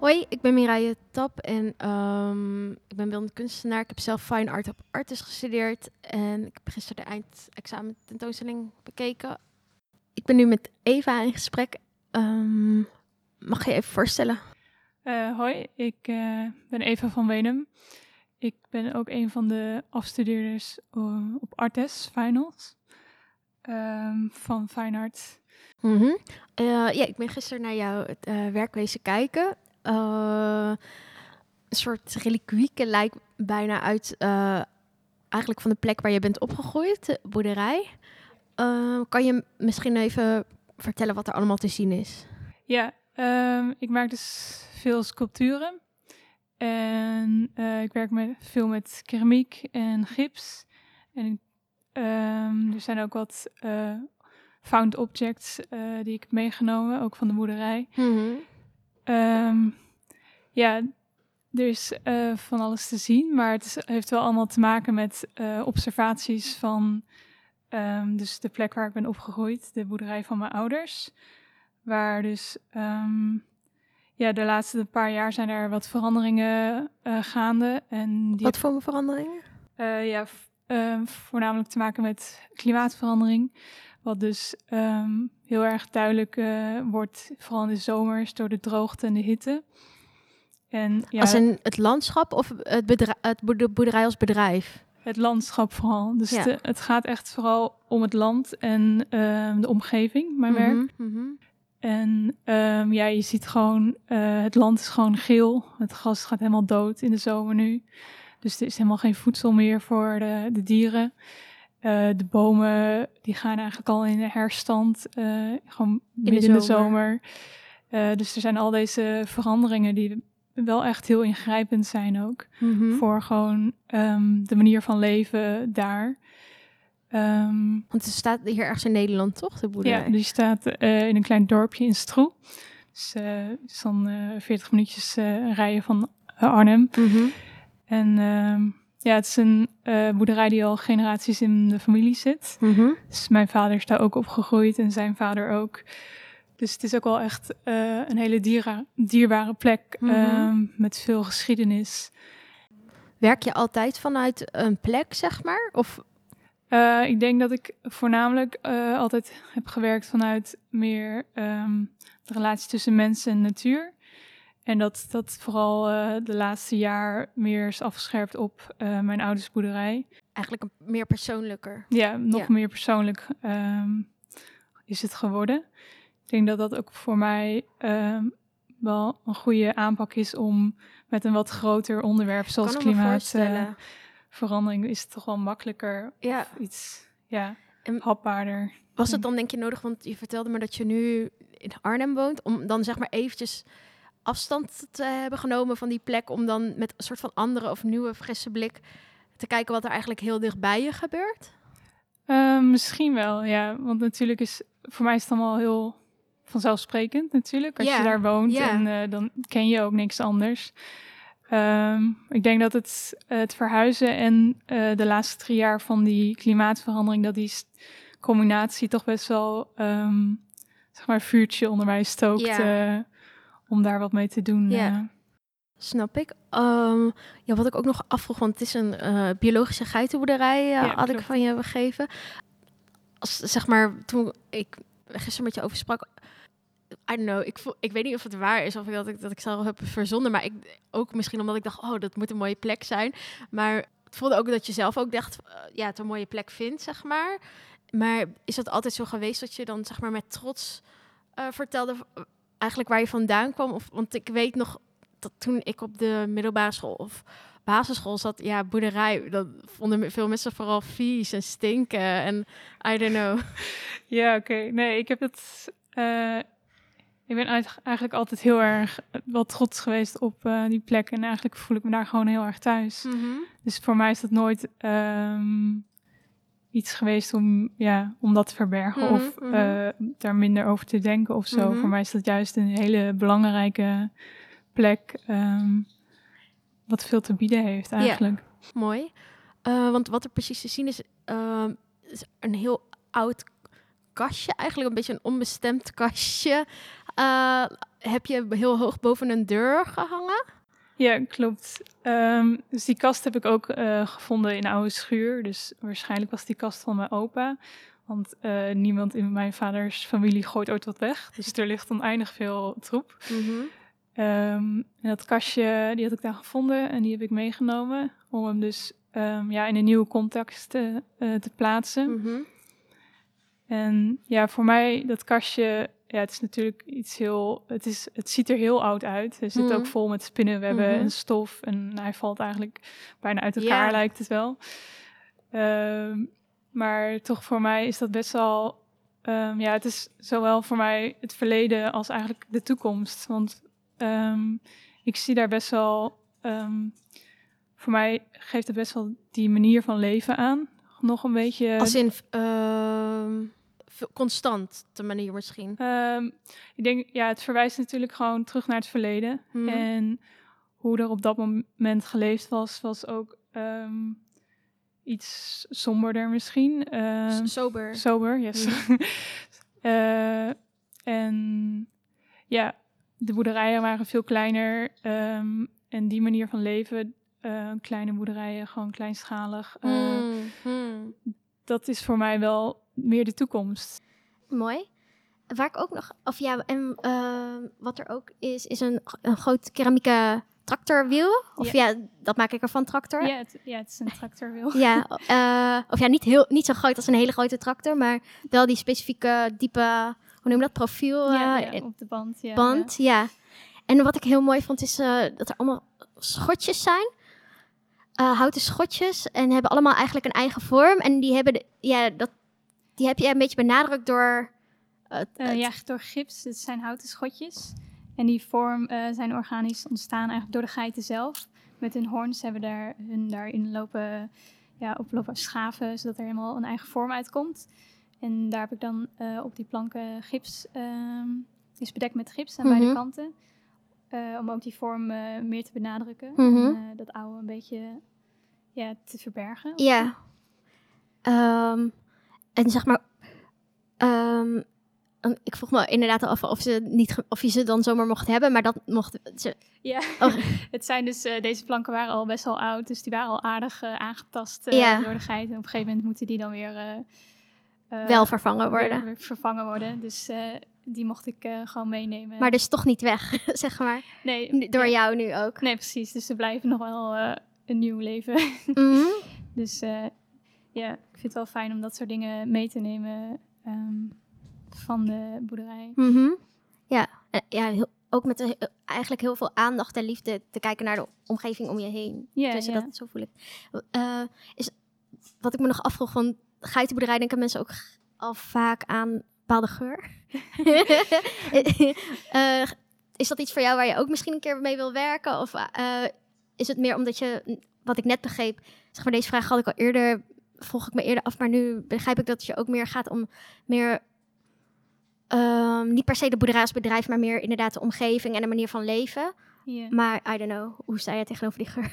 Hoi, ik ben Mireille Tap en ehm, ik ben beeldend kunstenaar. Ik heb zelf fine art op artist gestudeerd en ik heb gisteren de eindexamen tentoonstelling bekeken. Ik ben nu met Eva in gesprek. Ehm, mag je even voorstellen? Uh, hoi, ik uh, ben Eva van Wenum. Ik ben ook een van de afstudeerders uh, op Artes Finals um, van Fine Art. Mm -hmm. ja, ik ben gisteren naar jouw werkwezen kijken uh, een soort reliquieke lijkt bijna uit uh, eigenlijk van de plek waar je bent opgegroeid, de boerderij. Uh, kan je misschien even vertellen wat er allemaal te zien is? Ja, um, ik maak dus veel sculpturen. En ik werk met, veel met keramiek en gips. En um, er zijn ook wat found objects die ik heb meegenomen, ook van de boerderij. Mm -hmm. Um, ja, er is uh, van alles te zien, maar het is, heeft wel allemaal te maken met uh, observaties van um, dus de plek waar ik ben opgegroeid, de boerderij van mijn ouders. Waar dus um, ja, de laatste paar jaar zijn er wat veranderingen uh, gaande. En die wat voor veranderingen? ja, voornamelijk te maken met klimaatverandering. Wat dus um, heel erg duidelijk uh, wordt, vooral in de zomers, door de droogte en de hitte. En, ja, als in het landschap of het, bedrijf, het boerderij als bedrijf? Het landschap vooral. Dus ja. de, het gaat echt vooral om het land en uh, de omgeving, mijn mm -hmm, werk. Mm -hmm. En um, ja, je ziet gewoon, uh, het land is gewoon geel. Het gras gaat helemaal dood in de zomer nu. Dus er is helemaal geen voedsel meer voor de, de dieren. Uh, de bomen die gaan eigenlijk al in de herstand, uh, gewoon in midden in de zomer. Uh, dus er zijn al deze veranderingen die wel echt heel ingrijpend zijn ook. Mm -hmm. Voor gewoon um, de manier van leven daar. Um, Want ze staat hier ergens in Nederland, toch? De boerderij? Ja, die staat in een klein dorpje in Stroe. Dus is dan 40 minuutjes rijden van Arnhem. Mm -hmm. En um, ja, het is een uh, boerderij die al generaties in de familie zit. Mm -hmm. Dus mijn vader is daar ook opgegroeid en zijn vader ook. Dus het is ook wel echt uh, een hele diera, dierbare plek mm -hmm. uh, met veel geschiedenis. Werk je altijd vanuit een plek, zeg maar? Of? Uh, ik denk dat ik voornamelijk altijd heb gewerkt vanuit meer um, de relatie tussen mensen en natuur. En dat dat vooral uh, de laatste jaar meer is afgescherpt op uh, mijn ouders boerderij. Eigenlijk een meer persoonlijker. Ja, nog Ja. meer persoonlijk um, is het geworden. Ik denk dat dat ook voor mij um, wel een goede aanpak is om met een wat groter onderwerp zoals klimaatverandering voorstellen. is het toch wel makkelijker Ja. of iets ja, En hapbaarder. was het dan denk je nodig, want je vertelde me dat je nu in Arnhem woont, om dan zeg maar eventjes afstand te hebben genomen van die plek, om dan met een soort van andere of nieuwe frisse blik te kijken wat er eigenlijk heel dichtbij je gebeurt? Uh, misschien wel, ja. Want natuurlijk is voor mij is het allemaal heel vanzelfsprekend natuurlijk. Als je daar woont en eh, dan ken je ook niks anders. Ehm, ik denk dat het, het verhuizen en eh, de laatste drie jaar van die klimaatverandering, dat die combinatie toch best wel ehm, zeg maar vuurtje onder mij stookt. Om daar wat mee te doen. Ja. eh. Snap ik. Ehm, ja, wat ik ook nog afvroeg, want het is een eh, biologische geitenboerderij, eh, Ja, had ik van je gegeven. Als, zeg maar, toen ik gisteren met je over sprak, I don't know, ik, voel, ik weet niet of het waar is of ik dat ik dat ik zelf heb verzonnen, maar ik ook misschien omdat ik dacht, oh, dat moet een mooie plek zijn. Maar het voelde ook dat je zelf ook dacht, ja, het een mooie plek vindt, zeg maar. Maar is dat altijd zo geweest dat je dan zeg maar met trots vertelde eigenlijk waar je vandaan kwam? Of, want ik weet nog dat toen ik op de middelbare school of basisschool zat, ja, boerderij, dat vonden veel mensen vooral vies en stinken en I don't know. Ja, oké. Nee, ik heb het. eh, ik ben eigenlijk altijd heel erg wel trots geweest op eh, die plek. En eigenlijk voel ik me daar gewoon heel erg thuis. Dus voor mij is dat nooit ehm, iets geweest om, ja, om dat te verbergen Mhm, of mhm. eh, daar minder over te denken of zo. Mhm. Voor mij is dat juist een hele belangrijke plek. ehm, wat veel te bieden heeft eigenlijk. Mooi. Eh, want wat er precies te zien is, ehm, is een heel oud kastje. Eigenlijk een beetje een onbestemd kastje. eh, heb je heel hoog boven een deur gehangen? Ja, klopt. Ehm, dus die kast heb ik ook eh, gevonden in een oude schuur. Dus waarschijnlijk was die kast van mijn opa. Want eh, niemand in mijn vaders familie gooit ooit wat weg. Dus er ligt oneindig veel troep. Ehm, en dat kastje, die had ik daar gevonden en die heb ik meegenomen. Om hem dus ehm, ja, in een nieuwe context te, eh, te plaatsen. Mhm. En ja, voor mij dat kastje, ja, het is natuurlijk iets heel, het, is, het ziet er heel oud uit. Er zit ook vol met spinnenwebben Mhm. en stof en hij valt eigenlijk bijna uit elkaar, lijkt het wel. Ehm, maar toch voor mij is dat best wel, ehm, ja, het is zowel voor mij het verleden als eigenlijk de toekomst. Want ehm, ik zie daar best wel, voor mij geeft het best wel die manier van leven aan. Nog een beetje. Als in constant, de manier misschien. Ehm, ik denk, ja, het verwijst natuurlijk gewoon terug naar het verleden. Mhm. En hoe er op dat moment geleefd was, was ook ehm, iets somberder misschien. Ehm, Sober. sober, yes. Eh, en ja, de boerderijen waren veel kleiner. en die manier van leven, eh, kleine boerderijen, gewoon kleinschalig. eh, mm. Dat is voor mij wel meer de toekomst. Mooi. Waar ik ook nog, of ja, en eh, wat er ook is, is een, een groot keramieke tractorwiel. Of ja. dat maak ik ervan, tractor. Ja, het, ja, het is een tractorwiel. Ja, eh, of ja, niet, heel, niet zo groot als een hele grote tractor, maar wel die specifieke diepe, hoe noem je dat, profiel Ja, eh, ja, op de band. Ja, band. Ja. En wat ik heel mooi vond is eh, dat er allemaal schotjes zijn. Houten schotjes. En hebben allemaal eigenlijk een eigen vorm. En die hebben, de, ja, dat, die heb je een beetje benadrukt door... eh, Eh, het- ja, door gips. Het zijn houten schotjes. En die vorm eh, zijn organisch ontstaan eigenlijk door de geiten zelf. Met hun hoorns hebben daar, hun daarin lopen, ja, op lopen schaven, zodat er helemaal een eigen vorm uitkomt. En daar heb ik dan op die planken gips, ehm, is bedekt met gips aan Mhm. beide kanten. eh, om ook die vorm meer te benadrukken. Mhm. En eh, dat oude een beetje ja, te verbergen. Ja. Ehm, en zeg maar, ehm, ik vroeg me inderdaad af of, ze niet, of je ze dan zomaar mocht hebben, maar dat mocht ze. Ja, Oh. het zijn dus, eh, deze planken waren al best wel oud, dus die waren al aardig eh, aangetast eh, Ja. door de geiten. En op een gegeven moment moeten die dan weer, wel vervangen worden. weer vervangen worden. Dus die mocht ik gewoon meenemen. Maar dus toch niet weg, zeg maar. nee, Door jou nu ook. Nee, precies. Dus ze blijven nog wel een nieuw leven. Mhm. dus eh, ja, ik vind het wel fijn om dat soort dingen mee te nemen ehm, van de boerderij. Mhm. Ja, en ja heel- ook met een- eigenlijk heel veel aandacht en liefde te kijken naar de omgeving om je heen. Ja, dus ja. dat zo voel ik. Eh, is, wat ik me nog afvroeg van geitenboerderij, denken mensen ook al vaak aan bepaalde geur. Eh, is dat iets voor jou waar je ook misschien een keer mee wil werken? Of eh, is het meer omdat je, wat ik net begreep, zeg maar deze vraag had ik al eerder, vroeg ik me eerder af, maar nu begrijp ik dat het je ook meer gaat om meer, ehm, niet per se de boerderij als bedrijf, maar meer inderdaad de omgeving en de manier van leven. Maar I don't know, hoe sta je tegenover die geur?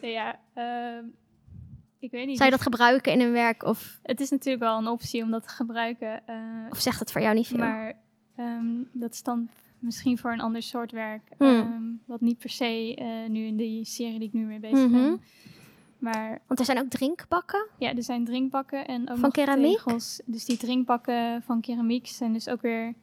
Nee, ja, ehm, ik weet niet. Zou je dat gebruiken in een werk of, Het is natuurlijk wel een optie om dat te gebruiken. eh, of zegt het voor jou niet veel? Maar ehm, dat is dan misschien voor een ander soort werk. Hmm. wat niet per se eh, nu in die serie die ik nu mee bezig Mhm. ben. Maar Want er zijn ook drinkbakken. ja, er zijn drinkbakken en ook Van keramiek? tegels. Dus die drinkbakken van keramiek zijn dus ook weer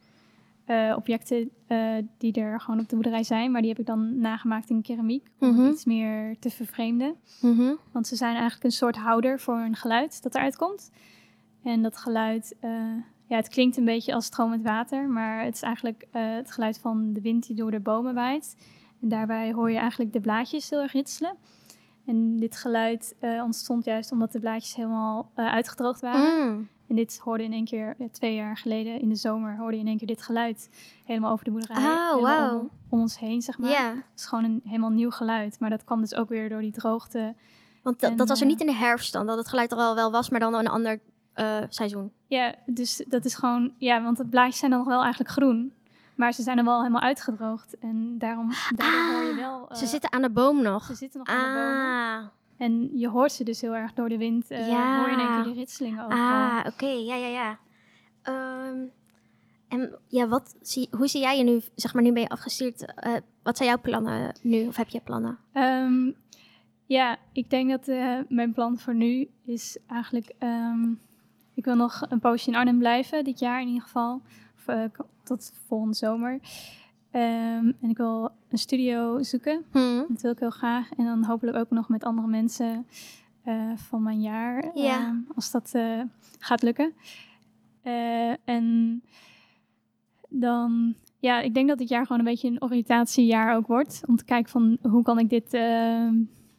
eh, objecten eh, die er gewoon op de boerderij zijn. Maar die heb ik dan nagemaakt in keramiek. Om Mhm. iets meer te vervreemden. Mhm. Want ze zijn eigenlijk een soort houder voor een geluid dat eruit komt. En dat geluid, eh, ja, het klinkt een beetje als stromend water, maar het is eigenlijk het geluid van de wind die door de bomen waait. En daarbij hoor je eigenlijk de blaadjes heel erg ritselen. En dit geluid eh, ontstond juist omdat de blaadjes helemaal eh, uitgedroogd waren. Mm. En dit hoorde in één keer, ja, twee jaar geleden in de zomer, hoorde je in één keer dit geluid helemaal over de boerderij. Oh, helemaal wauw. om, om ons heen, zeg maar. Het is gewoon een helemaal nieuw geluid. Maar dat kwam dus ook weer door die droogte. want dat, En, dat was er eh, niet in de herfst dan, dat het geluid er al wel was, maar dan een ander seizoen. Ja, dus dat is gewoon... Ja, want de blaadjes zijn dan nog wel eigenlijk groen. Maar ze zijn dan wel helemaal uitgedroogd. En daarom daardoor hoor je wel... ze eh, zitten aan de boom nog. ze zitten nog aan de bomen. Ah, En je hoort ze dus heel erg door de wind. eh Ja. Hoor je in één keer die ritselingen overal. ah oké, ja, ja, ja. Ehm, En ja, wat zie, hoe zie jij je nu, zeg maar, nu ben je afgestuurd. eh, wat zijn jouw plannen nu? Of heb je plannen? Ehm, ja, ik denk dat eh, mijn plan voor nu is eigenlijk... ehm, ik wil nog een poosje in Arnhem blijven, dit jaar in ieder geval. Of, eh, tot volgende zomer. Ehm, en ik wil een studio zoeken. Hm. Dat wil ik heel graag. En dan hopelijk ook nog met andere mensen eh, van mijn jaar. Ja. ehm, als dat eh, gaat lukken. En dan, ja, ik denk dat dit jaar gewoon een beetje een oriëntatiejaar ook wordt. Om te kijken van hoe kan ik dit, ehm,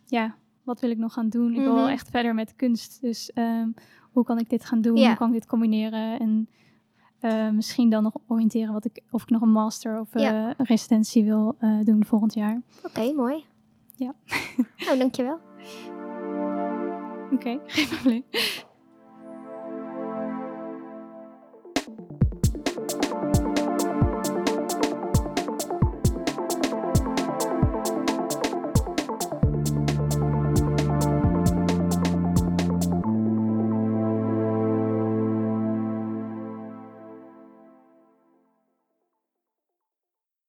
ja, wat wil ik nog gaan doen? Ik wil Mhm. echt verder met kunst. Dus ehm, hoe kan ik dit gaan doen? Ja. Hoe kan ik dit combineren? En eh, misschien dan nog oriënteren wat ik, of ik nog een master of Ja. eh, een residentie wil eh, doen volgend jaar. Oké, mooi. Ja. nou, dankjewel. Oké, geen probleem.